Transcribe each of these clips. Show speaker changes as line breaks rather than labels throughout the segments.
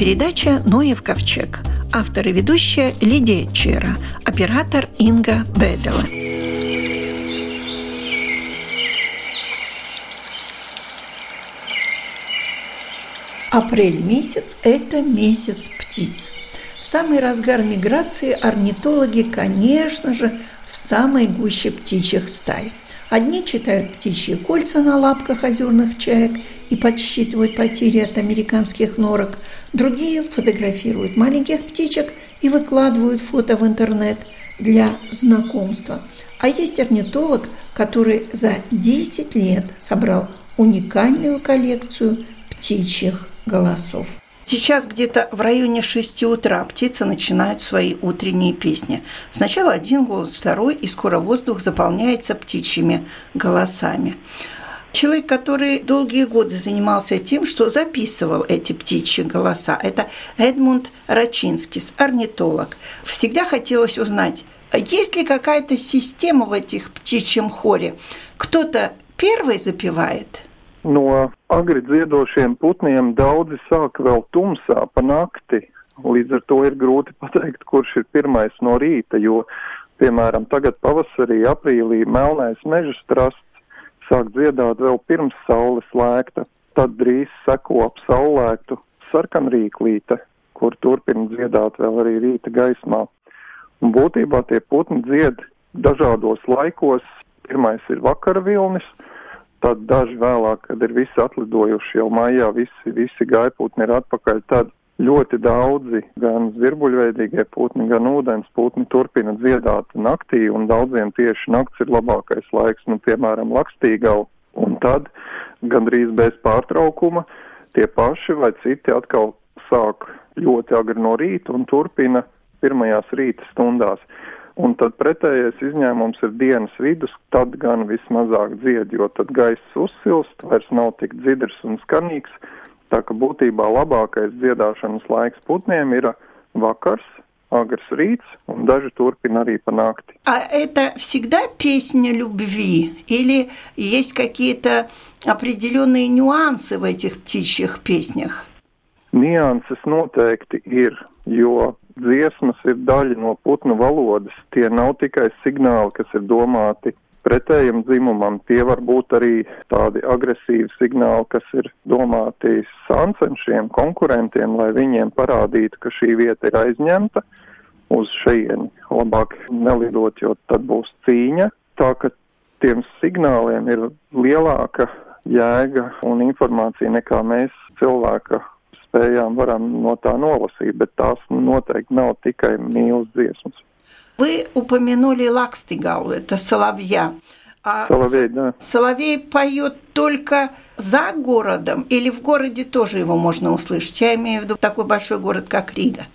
передача «Ноев ковчег». Автор и ведущая Лидия Чера, оператор Инга Бедела. Апрель месяц – это месяц птиц. В самый разгар миграции орнитологи, конечно же, в самой гуще птичьих стай. Одни читают птичьи кольца на лапках озерных чаек и подсчитывают потери от американских норок, другие фотографируют маленьких птичек и выкладывают фото в интернет для знакомства. А есть орнитолог, который за 10 лет собрал уникальную коллекцию птичьих голосов. Сейчас где-то в районе 6 утра птицы начинают свои утренние песни. Сначала один голос, второй, и скоро воздух заполняется птичьими голосами. Человек, который долгие годы занимался тем, что записывал эти птичьи голоса, это Эдмунд Рачинский, орнитолог. Всегда хотелось узнать, есть ли какая-то система в этих птичьем хоре? Кто-то первый запевает –
No agri dziedošiem putniem daudzi sāk vēl tumsā pa nakti. Līdz ar to ir grūti pateikt, kurš ir pirmais no rīta, jo, piemēram, tagad pavasarī, aprīlī melnais meža strasts sāk dziedāt vēl pirms saules lēkta, tad drīz seko ap saulēktu sarkanrīklīte, kur turpina dziedāt vēl arī rīta gaismā. Un būtībā tie putni dzied dažādos laikos. Pirmais ir vakara vilnis, tad daži vēlāk, kad ir visi atlidojuši jau maijā, visi, visi gaiputni ir atpakaļ, tad ļoti daudzi gan zvirbuļveidīgie putni, gan ūdens putni turpina dziedāt naktī, un daudziem tieši nakts ir labākais laiks, nu, piemēram, lakstīgau. Un tad gandrīz bez pārtraukuma tie paši vai citi atkal sāk ļoti agri no rīta un turpina pirmajās rīta stundās. Un tad pretējais izņēmums ir dienas vidus, tad gan vismazāk dzied, jo tad gaiss uzsilst, vairs nav tik dzidrs un skanīgs. Tā ka būtībā labākais dziedāšanas laiks putniem ir vakars, агрс рīts, un daži turpina arī по накти.
А это всегда песня любви или есть какие-то определенные нюансы в этих птичьих песнях?
Nianses noteikti ir, jo dziesmas ir daļa no putnu valodas. Tie nav tikai signāli, kas ir domāti pretējam dzimumam. Tie var būt arī tādi agresīvi signāli, kas ir domāti sancenšiem, konkurentiem, lai viņiem parādītu, ka šī vieta ir aizņemta uz šejieni. Labāk nelidot, jo tad būs cīņa. Tā ka tiem signāliem ir lielāka jēga un informācija nekā mēs cilvēka spējām varam no tā nolasīt, bet tās noteikti nav tikai mīlas dziesmas.
Вы упомянули Лакстигау, это соловья.
А соловей, да.
Соловей поет только за городом или в городе тоже его можно услышать? Я имею в виду такой большой город, как Рига.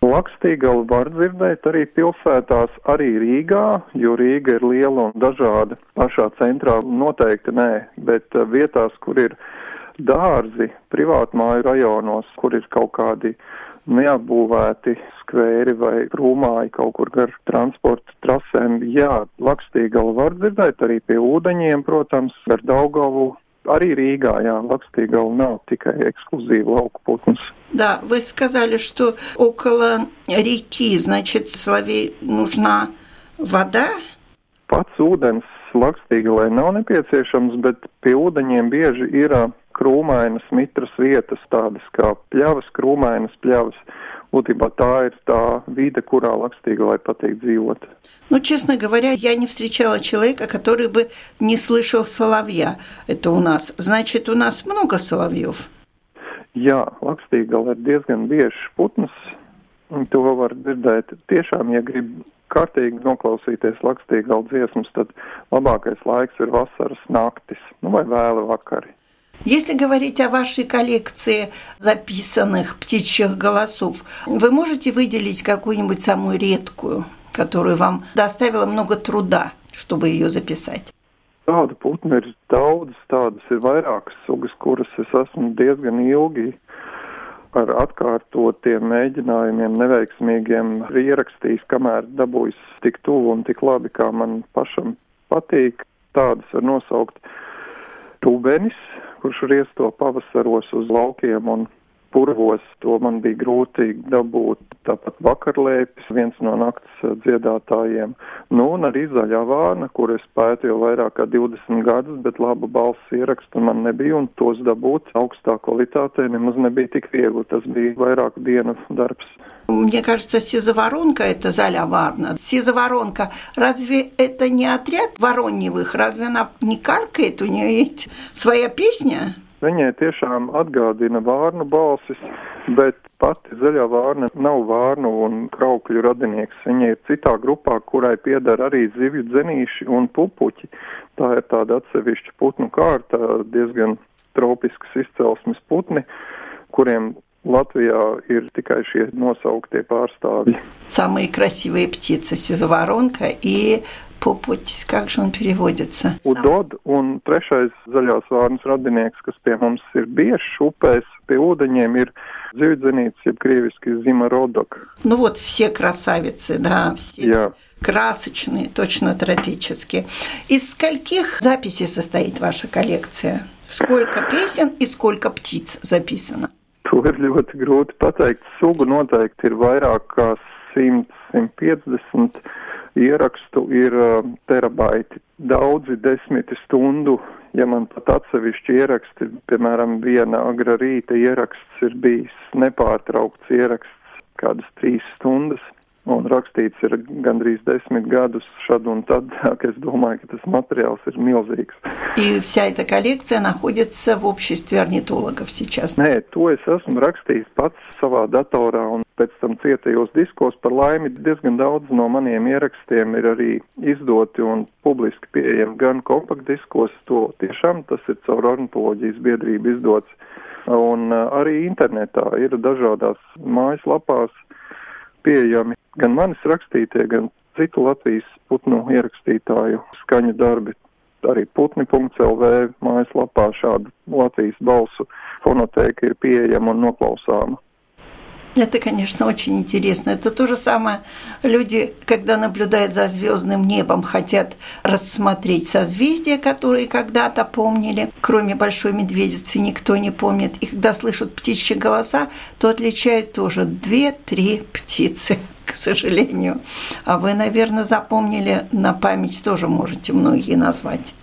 Lakstīgalu var dzirdēt arī pilsētās, arī Rīgā, jo Rīga ir liela un dažāda. Pašā centrā noteikti nē, bet vietās, kur ir dārzi privātmāju rajonos, kur ir kaut kādi neapbūvēti skvēri vai krūmāji kaut kur gar transporta trasēm. Jā, Lakstīgalu var dzirdēt arī pie ūdeņiem, protams, gar Daugavu. Arī Рīgā, jā, Лакстигал nav tikai эксклюзив lauku putns.
Да, вы сказали, что около реки, значит, Соловей нужна вода?
Pats ūdens Lakstīgalai nav nepieciešams, bet pie ūdeņiem bieži ir krūmainas, mitras vietas, tādas kā pļavas, krūmainas pļavas. Būtībā tā ir tā vide, kurā Лакстигалай patīk dzīvot.
Ну, честно говоря, я не встречала человека, который бы не слышал соловья. Это у нас. Значит, у нас много соловьев?
Jā, Lakstīgala ir diezgan biežs putns, un to var dzirdēt. Tiešām, ja grib kārtīgi noklausīties Lakstīgala dziesmas, tad labākais laiks ir vasaras naktis, nu vai vēli vakari.
Если говорить о вашей коллекции записанных птичьих голосов, вы можете выделить какую-нибудь самую редкую, которую вам доставило много труда, чтобы ее записать?
Tādu putnu ir daudz, tādas ir vairākas sugas, kuras es esmu diezgan ilgi ar atkārtotiem mēģinājumiem, neveiksmīgiem ierakstījis, kamēr dabūjis tik tuvu un tik labi, kā man pašam patīk. Tādas var nosaukt Tubenis, kurš riesto pavasaros uz laukiem un purvos, to man bija grūti dabūt. Tāpat vakarlēpis, viens no nakts dziedātājiem. Nu, un arī zaļā vārna, kur es pētu jau vairāk kā 20 gadus, bet labu balss ierakstu man nebija, un tos dabūt augstā kvalitātē nemaz nebija tik viegli. Tas bija vairāku dienu darbs.
Мне кажется, сизоворонка – это Заля Варна. Сизоворонка, разве это не отряд вороньевых? Разве она не каркает? У нее есть своя песня?
Viņai tiešām atgādina vārnu balsis, bet pati zaļā vārna nav vārnu un kraukļu radinieks. Viņa ir citā grupā, kurai piedara arī zivju dzenīši un pupuķi. Tā ir tāda atsevišķa putnu kārta, diezgan tropiskas izcelsmes putni, kuriem Латвия ir tikai šie nosauktie pārstāvji.
Самые красивые птицы – сизоворонка и Пупуть, как же он переводится?
Udod, un trešais zaļās vārnas radinieks, kas pie mums ir biežs upēs, pie ūdeņiem ir jeb krieviski зимородок.
Ну вот все красавицы, да, все yeah. красочные, точно тропические. Из скольких записей состоит ваша коллекция? Сколько песен и сколько птиц записано?
To ir ļoti grūti pateikt. Sugu noteikti ir vairāk kā 100, 150 ierakstu ir uh, terabaiti, daudzi desmiti stundu. Ja man pat atsevišķi ieraksti, piemēram, viena agra rīta ieraksts ir bijis nepārtraukts ieraksts kādas trīs stundas, un rakstīts ir gandrīz desmit gadus šad un tad, ka es domāju, ka tas материал ir milzīgs.
И вся эта коллекция находится в обществе орнитологов сейчас?
Nē, to es esmu rakstījis pats savā datorā un pēc tam cietajos diskos. Par laimi diezgan daudz no maniem ierakstiem ir arī izdoti un publiski pieejami gan kompaktdiskos, to tiešām tas ir caur ornitoloģijas biedrību izdots, un arī internetā ir dažādās mājaslapās pieejami gan manis rakstītie, gan citu Latvijas putnu ierakstītāju skaņu darbi. Arī putni.lv mājaslapā šāda Latvijas balsu fonotēka ir pieejama un noklausāma.
Это, конечно, очень интересно. Это то же самое. Люди, когда наблюдают за звездным небом, хотят рассмотреть созвездия, которые когда-то помнили. Кроме большой медведицы никто не помнит. И когда слышат птичьи голоса, то отличают тоже две-три птицы к сожалению. А вы, наверное, запомнили на память тоже можете многие назвать.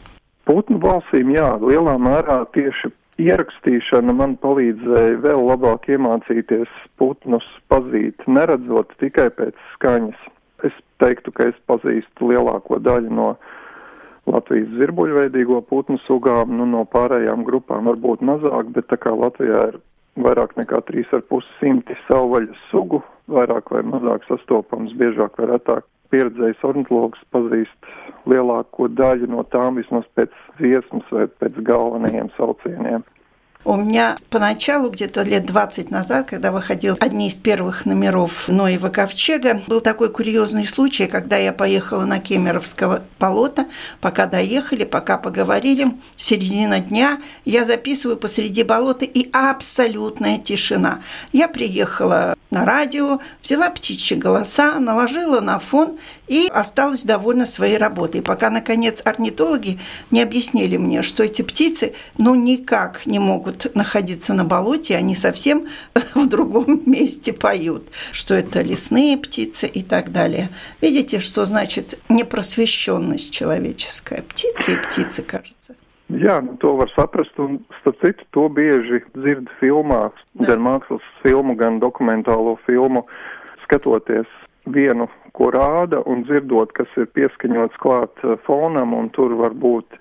Putnu balsīm, jā, lielā mērā tieši ierakstīšana man palīdzēja vēl labāk iemācīties putnus pazīt, neredzot tikai pēc skaņas. Es teiktu, ka es pazīstu lielāko daļu no Latvijas zirbuļveidīgo putnu sugām, nu no pārējām grupām varbūt mazāk, bet tā kā Latvijā ir vairāk nekā 3,5 simti savvaļas sugu, vairāk vai mazāk sastopams, biežāk vai retāk pieredzējis ornitologs pazīst lielāko daļu no tām vismaz pēc dziesmas vai pēc galvenajiem saucieniem.
У меня поначалу, где-то лет 20 назад, когда выходил одни из первых номеров Ноева ковчега, был такой курьезный случай, когда я поехала на Кемеровского болота, пока доехали, пока поговорили, середина дня, я записываю посреди болота, и абсолютная тишина. Я приехала на радио, взяла птичьи голоса, наложила на фон и осталась довольна своей работой, пока, наконец, орнитологи не объяснили мне, что эти птицы ну никак не могут находиться на болоте, они совсем в другом месте поют, что это лесные птицы и так далее. Видите, что значит неprosvešķonность человеческая? Птицы и птицы, кажется.
Jā, to var saprast, un starp citu, to bieži dzird filmās, gan mākslas filmu, gan dokumentālo filmu, skatoties vienu, ko rāda, un dzirdot, kas ir pieskaņots klāt eh, fonam, un tur var būt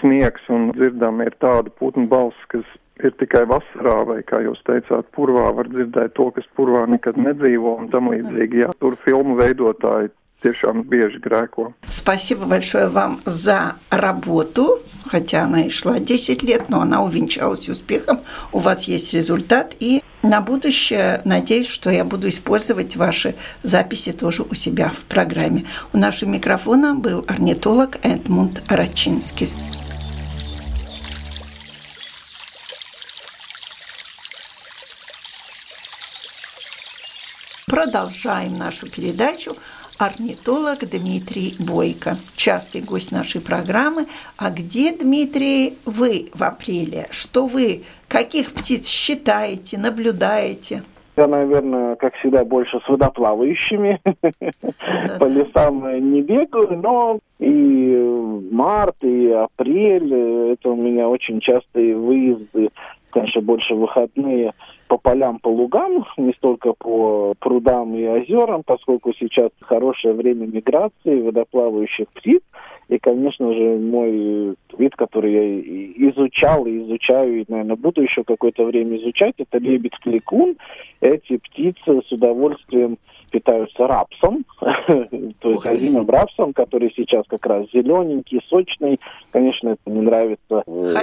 sniegs un dzirdam ir tāda putnu balss, kas ir tikai vasarā, vai kā jūs teicāt, purvā var dzirdēt to, kas purvā nekad nedzīvo un tam līdzīgi. Jā, tur filmu veidotāji tiešām бежи греко.
Спасибо большое вам за работу, хотя она и шла 10 лет, но она увенчалась успехом. У вас есть результат, и на будущее надеюсь, что я буду использовать ваши записи тоже у себя в программе. У нашего микрофона был орнитолог Эдмунд Рачинский. Продолжаем нашу передачу орнитолог Дмитрий Бойко, частый гость нашей программы. А где, Дмитрий, вы в апреле? Что вы, каких птиц считаете, наблюдаете?
Я, наверное, как всегда, больше с водоплавающими. По лесам не бегаю, но и март, и апрель, это у меня очень частые выезды, больше выходные по полям, по лугам, не столько по прудам и озерам, поскольку сейчас хорошее время миграции водоплавающих птиц. И, конечно же, мой вид, который я изучал и изучаю, и, наверное, буду еще какое-то время изучать, это лебедь-кликун. Эти птицы с удовольствием питаются рапсом, то есть озимым рапсом, который сейчас как раз зелененький, сочный. Конечно, это не нравится
э,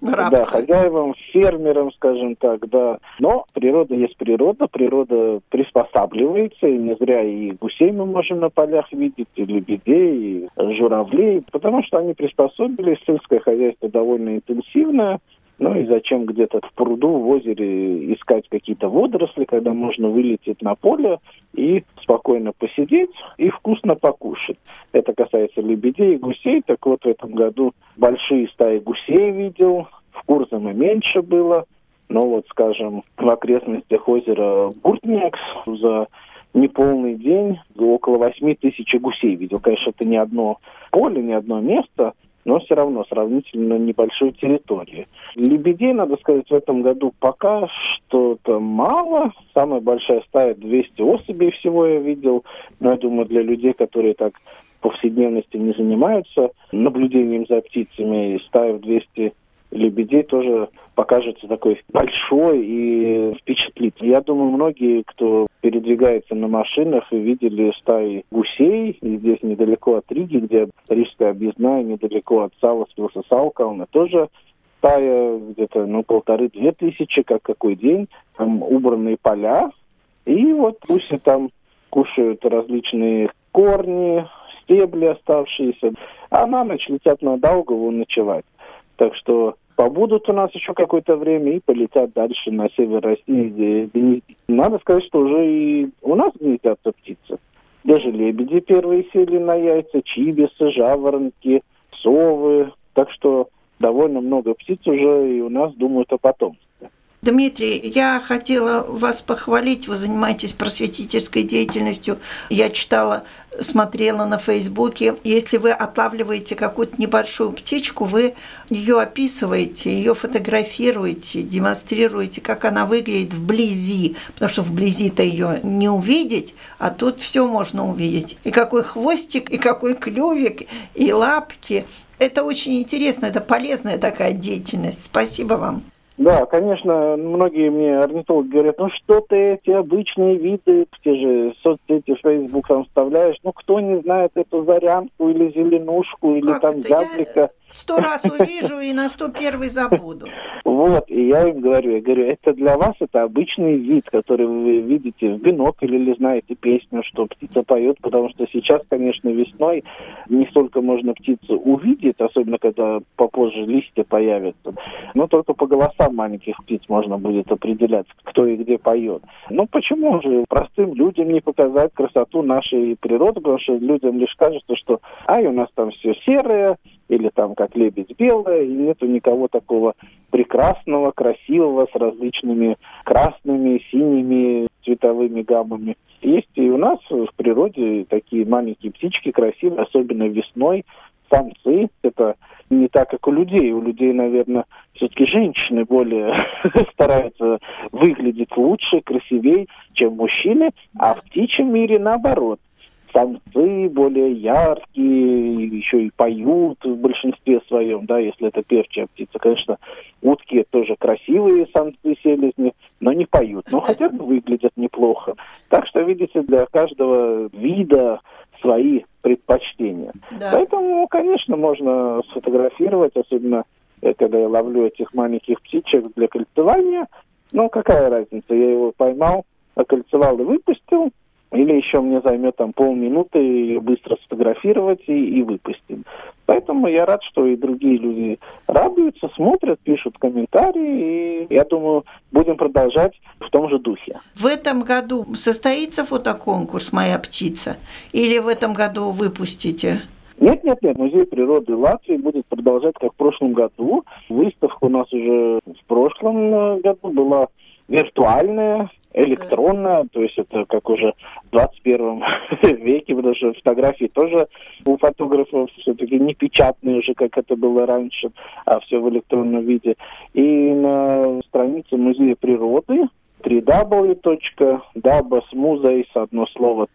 да, хозяевам, фермерам, скажем так, да. Но природа есть природа, природа приспосабливается, и не зря и гусей мы можем на полях видеть, и лебедей, и журавлей, потому что они приспособились, сельское хозяйство довольно интенсивное, ну и зачем где-то в пруду, в озере искать какие-то водоросли, когда можно вылететь на поле и спокойно посидеть и вкусно покушать. Это касается лебедей и гусей. Так вот, в этом году большие стаи гусей видел, в Курзаме меньше было. Но вот, скажем, в окрестностях озера Буртнекс за неполный день около 8 тысяч гусей видел. Конечно, это не одно поле, не одно место, но все равно сравнительно небольшой территории. Лебедей, надо сказать, в этом году пока что-то мало. Самая большая стая 200 особей всего я видел. Но я думаю, для людей, которые так повседневности не занимаются наблюдением за птицами, стая в 200 лебедей тоже покажется такой большой и впечатлит. Я думаю, многие, кто передвигается на машинах, видели стаи гусей. И здесь недалеко от Риги, где Рижская объездная, недалеко от Саласпилса Салкауна, тоже стая где-то ну, полторы-две тысячи, как какой день. Там убранные поля. И вот гуси там кушают различные корни, стебли оставшиеся, а на ночь летят на Даугаву ночевать. Так что побудут у нас еще какое-то время и полетят дальше на север России, где надо сказать, что уже и у нас гнездятся птицы. Даже лебеди первые сели на яйца, чибисы, жаворонки, совы. Так что довольно много птиц уже и у нас думают о потомстве.
Дмитрий, я хотела вас похвалить. Вы занимаетесь просветительской деятельностью. Я читала, смотрела на Фейсбуке. Если вы отлавливаете какую-то небольшую птичку, вы ее описываете, ее фотографируете, демонстрируете, как она выглядит вблизи. Потому что вблизи-то ее не увидеть, а тут все можно увидеть. И какой хвостик, и какой клювик, и лапки. Это очень интересно, это полезная такая деятельность. Спасибо вам.
Да, конечно, многие мне орнитологи говорят, ну что ты эти обычные виды, те же соцсети, Facebook там вставляешь, ну кто не знает эту зарянку или зеленушку, или как там зяблика.
Сто раз увижу и на сто первый забуду.
Вот, и я им говорю, я говорю, это для вас это обычный вид, который вы видите в бинокль или знаете песню, что птица поет, потому что сейчас, конечно, весной не столько можно птицу увидеть, особенно когда попозже листья появятся, но только по голосам маленьких птиц можно будет определять, кто и где поет. Ну почему же простым людям не показать красоту нашей природы, потому что людям лишь кажется, что ай, у нас там все серое, или там как лебедь белая, и нету никого такого прекрасного, красивого, с различными красными, синими цветовыми гаммами. Есть и у нас в природе такие маленькие птички красивые, особенно весной, самцы. Это не так, как у людей. У людей, наверное, все-таки женщины более стараются выглядеть лучше, красивее, чем мужчины, а в птичьем мире наоборот самцы более яркие, еще и поют в большинстве своем, да, если это певчая птица. Конечно, утки тоже красивые самцы селезни, но не поют, но хотя бы выглядят неплохо. Так что, видите, для каждого вида свои предпочтения. Да. Поэтому, конечно, можно сфотографировать, особенно когда я ловлю этих маленьких птичек для кольцевания. Ну, какая разница, я его поймал, окольцевал и выпустил, или еще мне займет там полминуты быстро сфотографировать и, и выпустить. Поэтому я рад, что и другие люди радуются смотрят, пишут комментарии, и я думаю, будем продолжать в том же духе.
В этом году состоится фотоконкурс «Моя птица» или в этом году выпустите?
Нет, нет, нет. Музей природы Латвии будет продолжать, как в прошлом году. Выставка у нас уже в прошлом э, году была виртуальная, электронная, то есть это как уже в 21 веке, потому что фотографии тоже у фотографов все-таки не печатные уже, как это было раньше, а все в электронном виде. И на странице Музея природы www.dabasmuzeis, одно слово,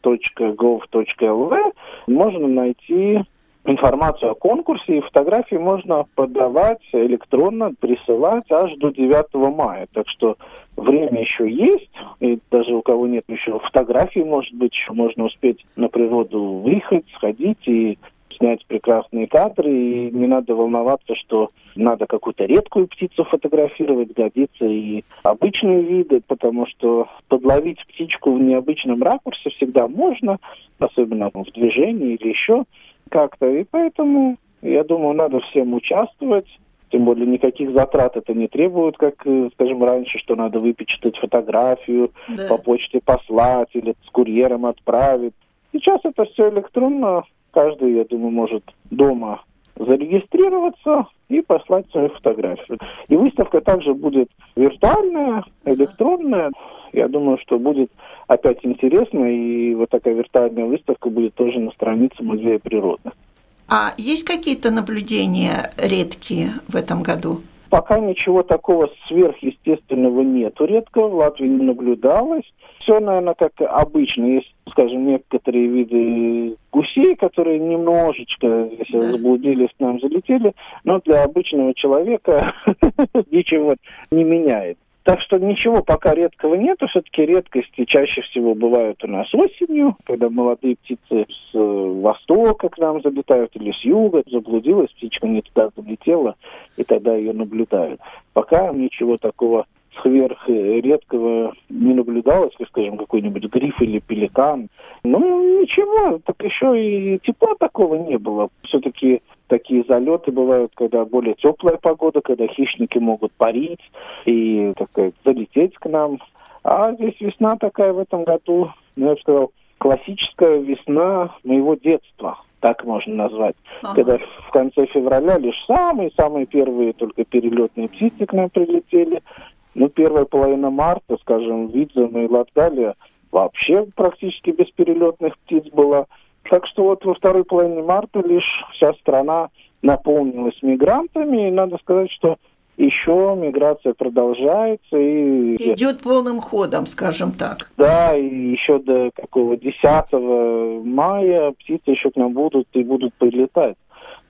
можно найти информацию о конкурсе, и фотографии можно подавать электронно, присылать аж до 9 мая. Так что время еще есть, и даже у кого нет еще фотографий, может быть, еще можно успеть на природу выехать, сходить и снять прекрасные кадры, и не надо волноваться, что надо какую-то редкую птицу фотографировать, годится и обычные виды, потому что подловить птичку в необычном ракурсе всегда можно, особенно в движении или еще как-то. И поэтому, я думаю, надо всем участвовать. Тем более никаких затрат это не требует, как, э, скажем, раньше, что надо выпечатать фотографию, да. по почте послать или с курьером отправить. Сейчас это все электронно. Каждый, я думаю, может дома зарегистрироваться и послать свою фотографию. И выставка также будет виртуальная, электронная. Я думаю, что будет опять интересно, и вот такая виртуальная выставка будет тоже на странице Музея природы.
А есть какие-то наблюдения редкие в этом году?
Пока ничего такого сверхъестественного нету редко, в Латвии не наблюдалось. Все, наверное, как обычно. Есть, скажем, некоторые виды гусей, которые немножечко, если да. заблудились, к нам залетели, но для обычного человека ничего не меняет. Так что ничего пока редкого нету. Все-таки редкости чаще всего бывают у нас осенью, когда молодые птицы с э, востока к нам залетают или с юга. Заблудилась, птичка не туда залетела, и тогда ее наблюдают. Пока ничего такого сверх редкого не наблюдалось, как, скажем, какой-нибудь гриф или пеликан. Ну, ничего, так еще и тепла такого не было. Все-таки такие залеты бывают, когда более теплая погода, когда хищники могут парить и, так сказать, залететь к нам. А здесь весна такая в этом году, ну, я бы сказал, классическая весна моего детства, так можно назвать. Ага. Когда в конце февраля лишь самые-самые первые только перелетные птицы к нам прилетели. Ну, первая половина марта, скажем, Видзема и Латгалия вообще практически без перелетных птиц была. Так что вот во второй половине марта лишь вся страна наполнилась мигрантами. И надо сказать, что еще миграция продолжается и
идет полным ходом, скажем так.
Да, и еще до какого 10 мая птицы еще к нам будут и будут прилетать.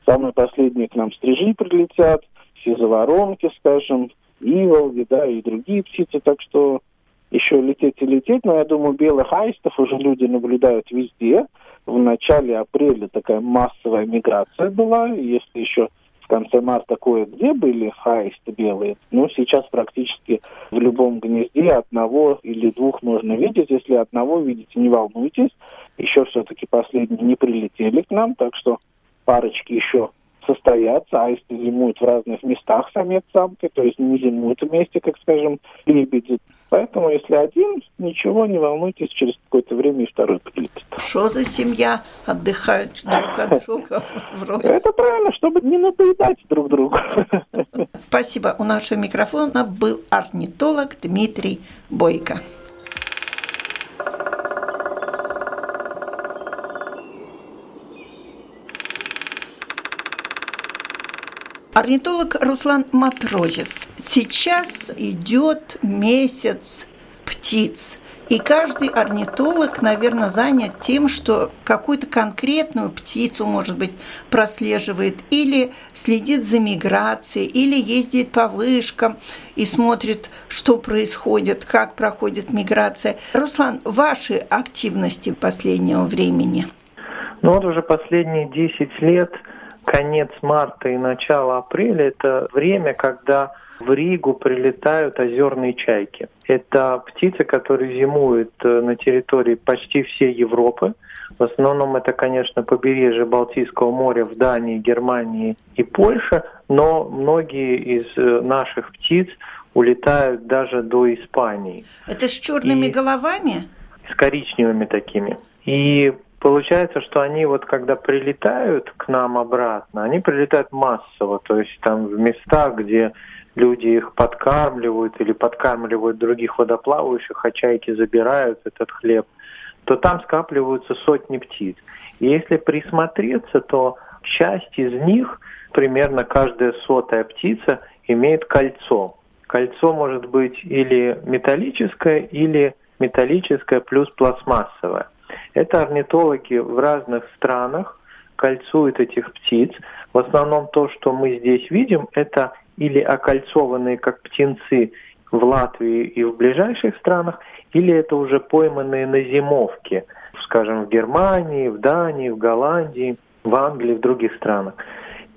Самые последние к нам стрижи прилетят, сизоворонки, скажем, иволги, да, и другие птицы, так что еще лететь и лететь, но я думаю, белых аистов уже люди наблюдают везде. В начале апреля такая массовая миграция была, если еще в конце марта кое-где были аисты белые, но сейчас практически в любом гнезде одного или двух можно видеть. Если одного видите, не волнуйтесь, еще все-таки последние не прилетели к нам, так что парочки еще состоятся, аисты зимуют в разных местах самец-самки, то есть не зимуют вместе, как, скажем, лебеди. Поэтому, если один, ничего, не волнуйтесь, через какое-то время и второй прилетит.
Что за семья отдыхают друг от друга
вроде? Это правильно, чтобы не надоедать друг другу.
Спасибо. У нашего микрофона был орнитолог Дмитрий Бойко. Орнитолог Руслан Матрозис. Сейчас идет месяц птиц. И каждый орнитолог, наверное, занят тем, что какую-то конкретную птицу, может быть, прослеживает, или следит за миграцией, или ездит по вышкам и смотрит, что происходит, как проходит миграция. Руслан, ваши активности последнего времени?
Ну вот уже последние 10 лет – конец марта и начало апреля – это время, когда в Ригу прилетают озерные чайки. Это птицы, которые зимуют э, на территории почти всей Европы. В основном это, конечно, побережье Балтийского моря в Дании, Германии и Польше, но многие из э, наших птиц улетают даже до Испании.
Это с черными и головами?
С коричневыми такими. И получается, что они вот когда прилетают к нам обратно, они прилетают массово, то есть там в местах, где люди их подкармливают или подкармливают других водоплавающих, а чайки забирают этот хлеб, то там скапливаются сотни птиц. И если присмотреться, то часть из них, примерно каждая сотая птица, имеет кольцо. Кольцо может быть или металлическое, или металлическое плюс пластмассовое. Это орнитологи в разных странах кольцуют этих птиц. В основном то, что мы здесь видим, это или окольцованные как птенцы в Латвии и в ближайших странах, или это уже пойманные на зимовке, скажем, в Германии, в Дании, в Голландии, в Англии, в других странах.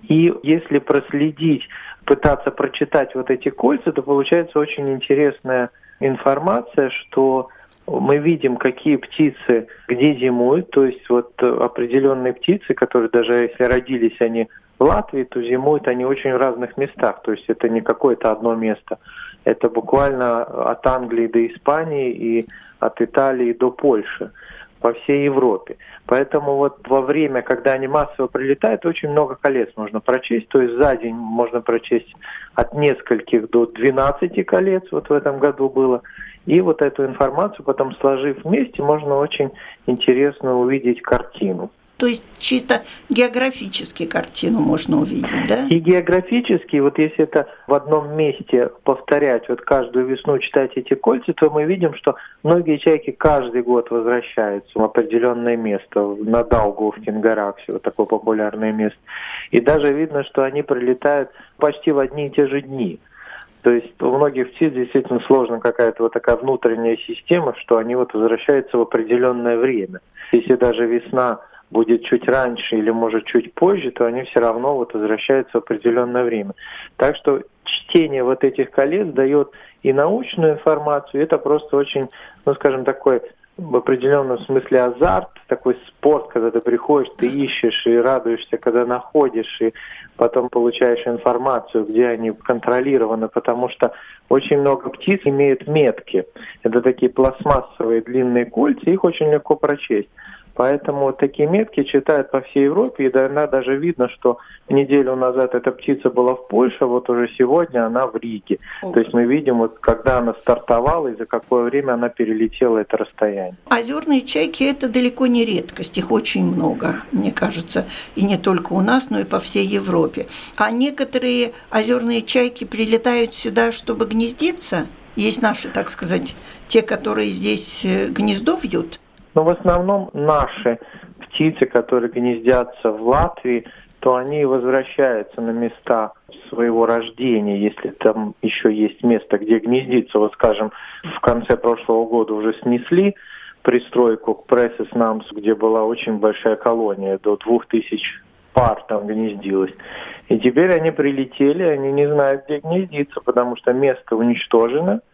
И если проследить, пытаться прочитать вот эти кольца, то получается очень интересная информация, что мы видим, какие птицы где зимуют, то есть вот определенные птицы, которые даже если родились они в Латвии, то зимуют они очень в разных местах, то есть это не какое-то одно место. Это буквально от Англии до Испании и от Италии до Польши по всей Европе. Поэтому вот во время, когда они массово прилетают, очень много колец можно прочесть. То есть за день можно прочесть от нескольких до 12 колец, вот в этом году было. И вот эту информацию потом сложив вместе, можно очень интересно увидеть картину.
То есть чисто географически картину можно увидеть, да?
И географически, вот если это в одном месте повторять, вот каждую весну читать эти кольца, то мы видим, что многие чайки каждый год возвращаются в определенное место, на Даугавпин горах, вот такое популярное место. И даже видно, что они прилетают почти в одни и те же дни. То есть у многих птиц действительно сложна какая-то вот такая внутренняя система, что они вот возвращаются в определенное время. Если даже весна будет чуть раньше или может чуть позже, то они все равно вот возвращаются в определенное время. Так что чтение вот этих колец дает и научную информацию, и это просто очень, ну скажем, такой в определенном смысле азарт, такой спорт, когда ты приходишь, ты ищешь и радуешься, когда находишь, и потом получаешь информацию, где они контролированы, потому что очень много птиц имеют метки. Это такие пластмассовые длинные кольца, их очень легко прочесть. Поэтому такие метки читают по всей Европе, и иногда даже видно, что неделю назад эта птица была в Польше, вот уже сегодня она в Риге. О. То есть мы видим, вот когда она стартовала и за какое время она перелетела это расстояние.
Озерные чайки – это далеко не редкость, их очень много, мне кажется, и не только у нас, но и по всей Европе. А некоторые озерные чайки прилетают сюда, чтобы гнездиться. Есть наши, так сказать, те, которые здесь э, гнездо вьют –
но в основном наши птицы, которые гнездятся в Латвии, то они возвращаются на места своего рождения, если там еще есть место, где гнездиться. Вот, скажем, в конце прошлого года уже снесли пристройку к Прессес Намс, где была очень большая колония, до двух тысяч пар там гнездилось. И теперь они прилетели, они не знают, где гнездиться, потому что место уничтожено –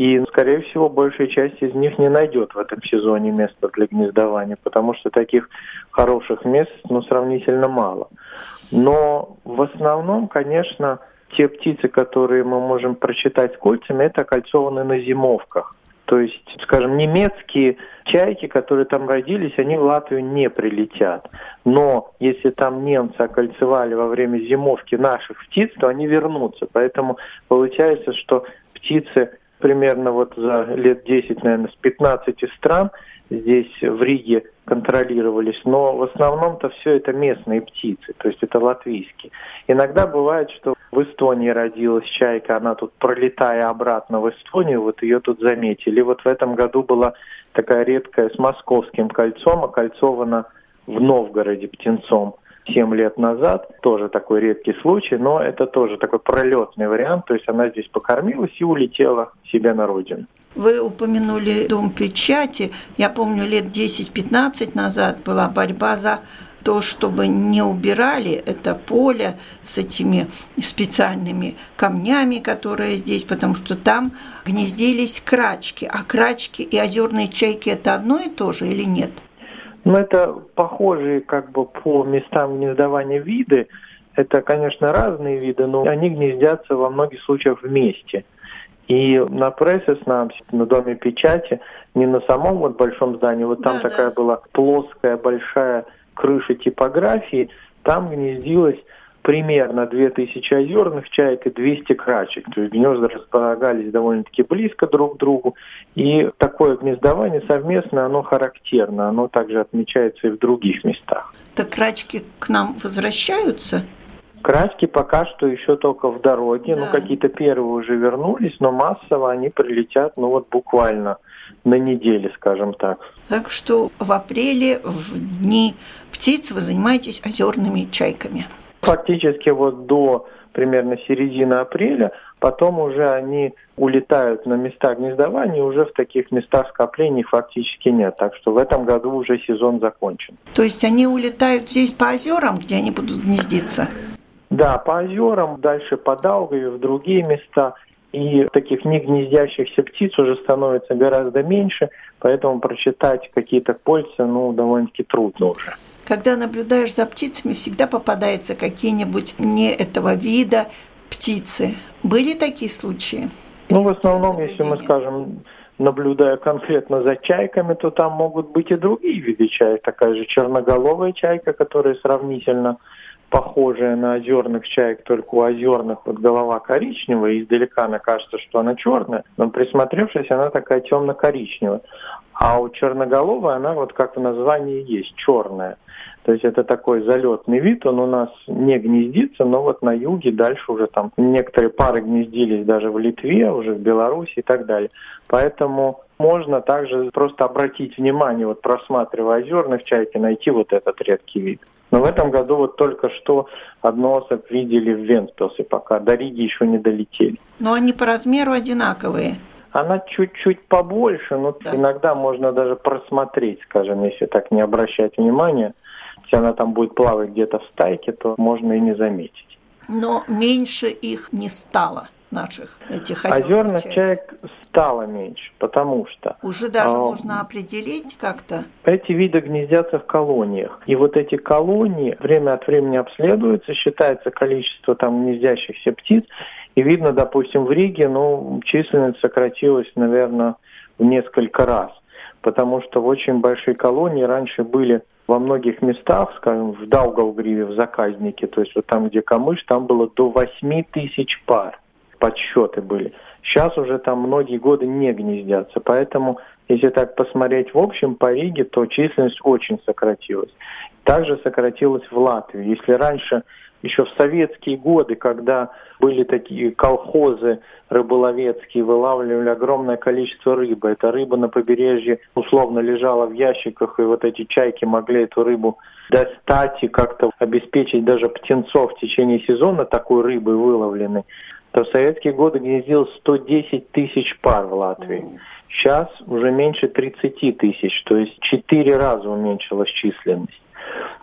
и, скорее всего, большая часть из них не найдет в этом сезоне места для гнездования, потому что таких хороших мест ну, сравнительно мало. Но в основном, конечно, те птицы, которые мы можем прочитать кольцами, это окольцованы на зимовках. То есть, скажем, немецкие чайки, которые там родились, они в Латвию не прилетят. Но если там немцы окольцевали во время зимовки наших птиц, то они вернутся. Поэтому получается, что птицы примерно вот за лет 10, наверное, с 15 стран здесь в Риге контролировались, но в основном-то все это местные птицы, то есть это латвийские. Иногда бывает, что в Эстонии родилась чайка, она тут пролетая обратно в Эстонию, вот ее тут заметили. Вот в этом году была такая редкая с московским кольцом, окольцована в Новгороде птенцом. 7 лет назад. Тоже такой редкий случай, но это тоже такой пролетный вариант. То есть она здесь покормилась и улетела себе на родину.
Вы упомянули дом печати. Я помню, лет 10-15 назад была борьба за то, чтобы не убирали это поле с этими специальными камнями, которые здесь, потому что там гнездились крачки. А крачки и озерные чайки – это одно и то же или нет?
Ну, это похожие как бы по местам гнездования виды. Это, конечно, разные виды, но они гнездятся во многих случаях вместе. И на прессе с нами, на Доме печати, не на самом вот большом здании, вот там да, такая да. была плоская большая крыша типографии, там гнездилось примерно 2000 озерных чаек и 200 крачек. То есть гнезда располагались довольно-таки близко друг к другу. И такое гнездование совместное, оно характерно. Оно также отмечается и в других местах.
Так крачки к нам возвращаются?
Крачки пока что еще только в дороге. Ну, да. Ну, какие-то первые уже вернулись, но массово они прилетят, ну, вот буквально на неделе, скажем так.
Так что в апреле, в дни птиц, вы занимаетесь озерными чайками?
Фактически вот до примерно середины апреля, потом уже они улетают на места гнездования, уже в таких местах скоплений фактически нет. Так что в этом году уже сезон закончен.
То есть они улетают здесь по озерам, где они будут гнездиться?
Да, по озерам, дальше по Даугаве, в другие места. И таких не гнездящихся птиц уже становится гораздо меньше, поэтому прочитать какие-то польцы, ну, довольно-таки трудно уже.
Когда наблюдаешь за птицами, всегда попадаются какие-нибудь не этого вида птицы. Были такие случаи?
Ну, в основном, если мы скажем, наблюдая конкретно за чайками, то там могут быть и другие виды чаек. Такая же черноголовая чайка, которая сравнительно похожая на озерных чаек, только у озерных вот голова коричневая, и издалека она кажется, что она черная, но присмотревшись, она такая темно-коричневая. А у черноголовой она вот как в названии есть, черная. То есть это такой залетный вид, он у нас не гнездится, но вот на юге дальше уже там некоторые пары гнездились даже в Литве, уже в Беларуси и так далее. Поэтому можно также просто обратить внимание, вот просматривая озерных чайки, найти вот этот редкий вид. Но в этом году вот только что одну особь видели в Венспилсе, пока до Риги еще не долетели.
Но они по размеру одинаковые.
Она чуть-чуть побольше, но да. иногда можно даже просмотреть, скажем, если так не обращать внимания. Если она там будет плавать где-то в стайке, то можно и не заметить.
Но меньше их не стало наших этих
озерных чаек. чаек стало меньше, потому что...
Уже даже а, можно определить как-то?
Эти виды гнездятся в колониях. И вот эти колонии время от времени обследуются, считается количество там гнездящихся птиц. И видно, допустим, в Риге, ну, численность сократилась, наверное, в несколько раз. Потому что в очень большие колонии раньше были во многих местах, скажем, в Даугавгриве, в заказнике, то есть вот там, где камыш, там было до 8 тысяч пар подсчеты были. Сейчас уже там многие годы не гнездятся, поэтому если так посмотреть в общем по Риге, то численность очень сократилась. Также сократилась в Латвии. Если раньше, еще в советские годы, когда были такие колхозы рыболовецкие, вылавливали огромное количество рыбы. Эта рыба на побережье условно лежала в ящиках, и вот эти чайки могли эту рыбу достать и как-то обеспечить даже птенцов в течение сезона такой рыбой выловленной то в советские годы гнездилось 110 тысяч пар в Латвии. Сейчас уже меньше 30 тысяч, то есть четыре раза уменьшилась численность.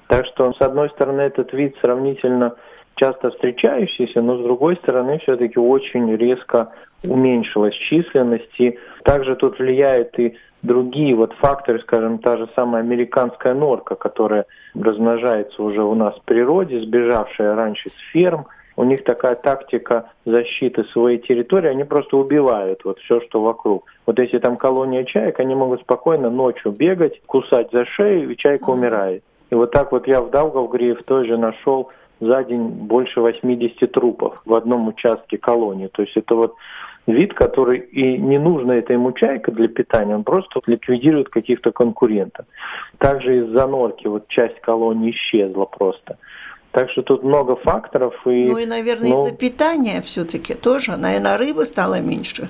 Так что, с одной стороны, этот вид сравнительно часто встречающийся, но с другой стороны, все-таки очень резко уменьшилась численность. И также тут влияют и другие вот факторы, скажем, та же самая американская норка, которая размножается уже у нас в природе, сбежавшая раньше с ферм – у них такая тактика защиты своей территории, они просто убивают вот все, что вокруг. Вот если там колония чаек, они могут спокойно ночью бегать, кусать за шею, и чайка умирает. И вот так вот я в Даугавгрии в той же нашел за день больше 80 трупов в одном участке колонии. То есть это вот вид, который и не нужно это ему чайка для питания, он просто ликвидирует каких-то конкурентов. Также из-за норки вот часть колонии исчезла просто. Так что тут много факторов.
И, ну и, наверное, ну, из-за питания все-таки тоже. Наверное, рыбы стало меньше.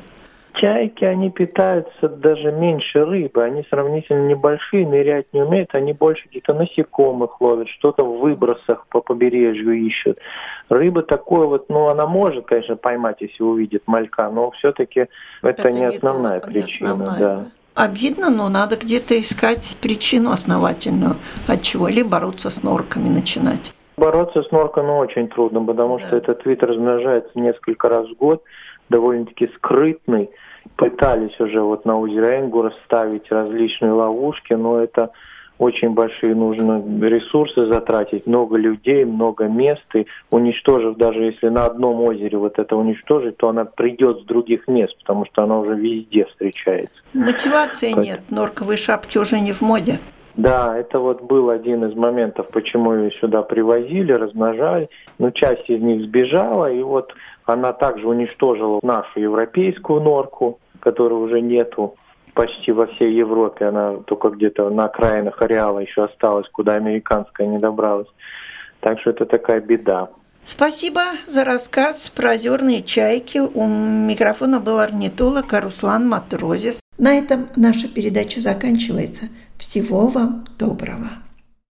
Чайки, они питаются даже меньше рыбы. Они сравнительно небольшие, нырять не умеют. Они больше каких-то насекомых ловят, что-то в выбросах по побережью ищут. Рыба такое вот, ну, она может, конечно, поймать, если увидит малька, но все-таки это, это не основная не причина. Основная, да.
Обидно, но надо где-то искать причину основательную, от чего или бороться с норками начинать.
Бороться с норкой ну, очень трудно, потому что этот вид размножается несколько раз в год, довольно-таки скрытный. Пытались уже вот на озере Энгур ставить различные ловушки, но это очень большие нужно ресурсы затратить, много людей, много мест, и уничтожив, даже если на одном озере вот это уничтожить, то она придет с других мест, потому что она уже везде встречается.
Мотивации как... нет, норковые шапки уже не в моде.
Да, это вот был один из моментов, почему ее сюда привозили, размножали. Но часть из них сбежала, и вот она также уничтожила нашу европейскую норку, которой уже нету почти во всей Европе. Она только где-то на окраинах ареала еще осталась, куда американская не добралась. Так что это такая беда.
Спасибо за рассказ про озерные чайки. У микрофона был орнитолог Руслан Матрозис. На этом наша передача заканчивается. Всего вам доброго.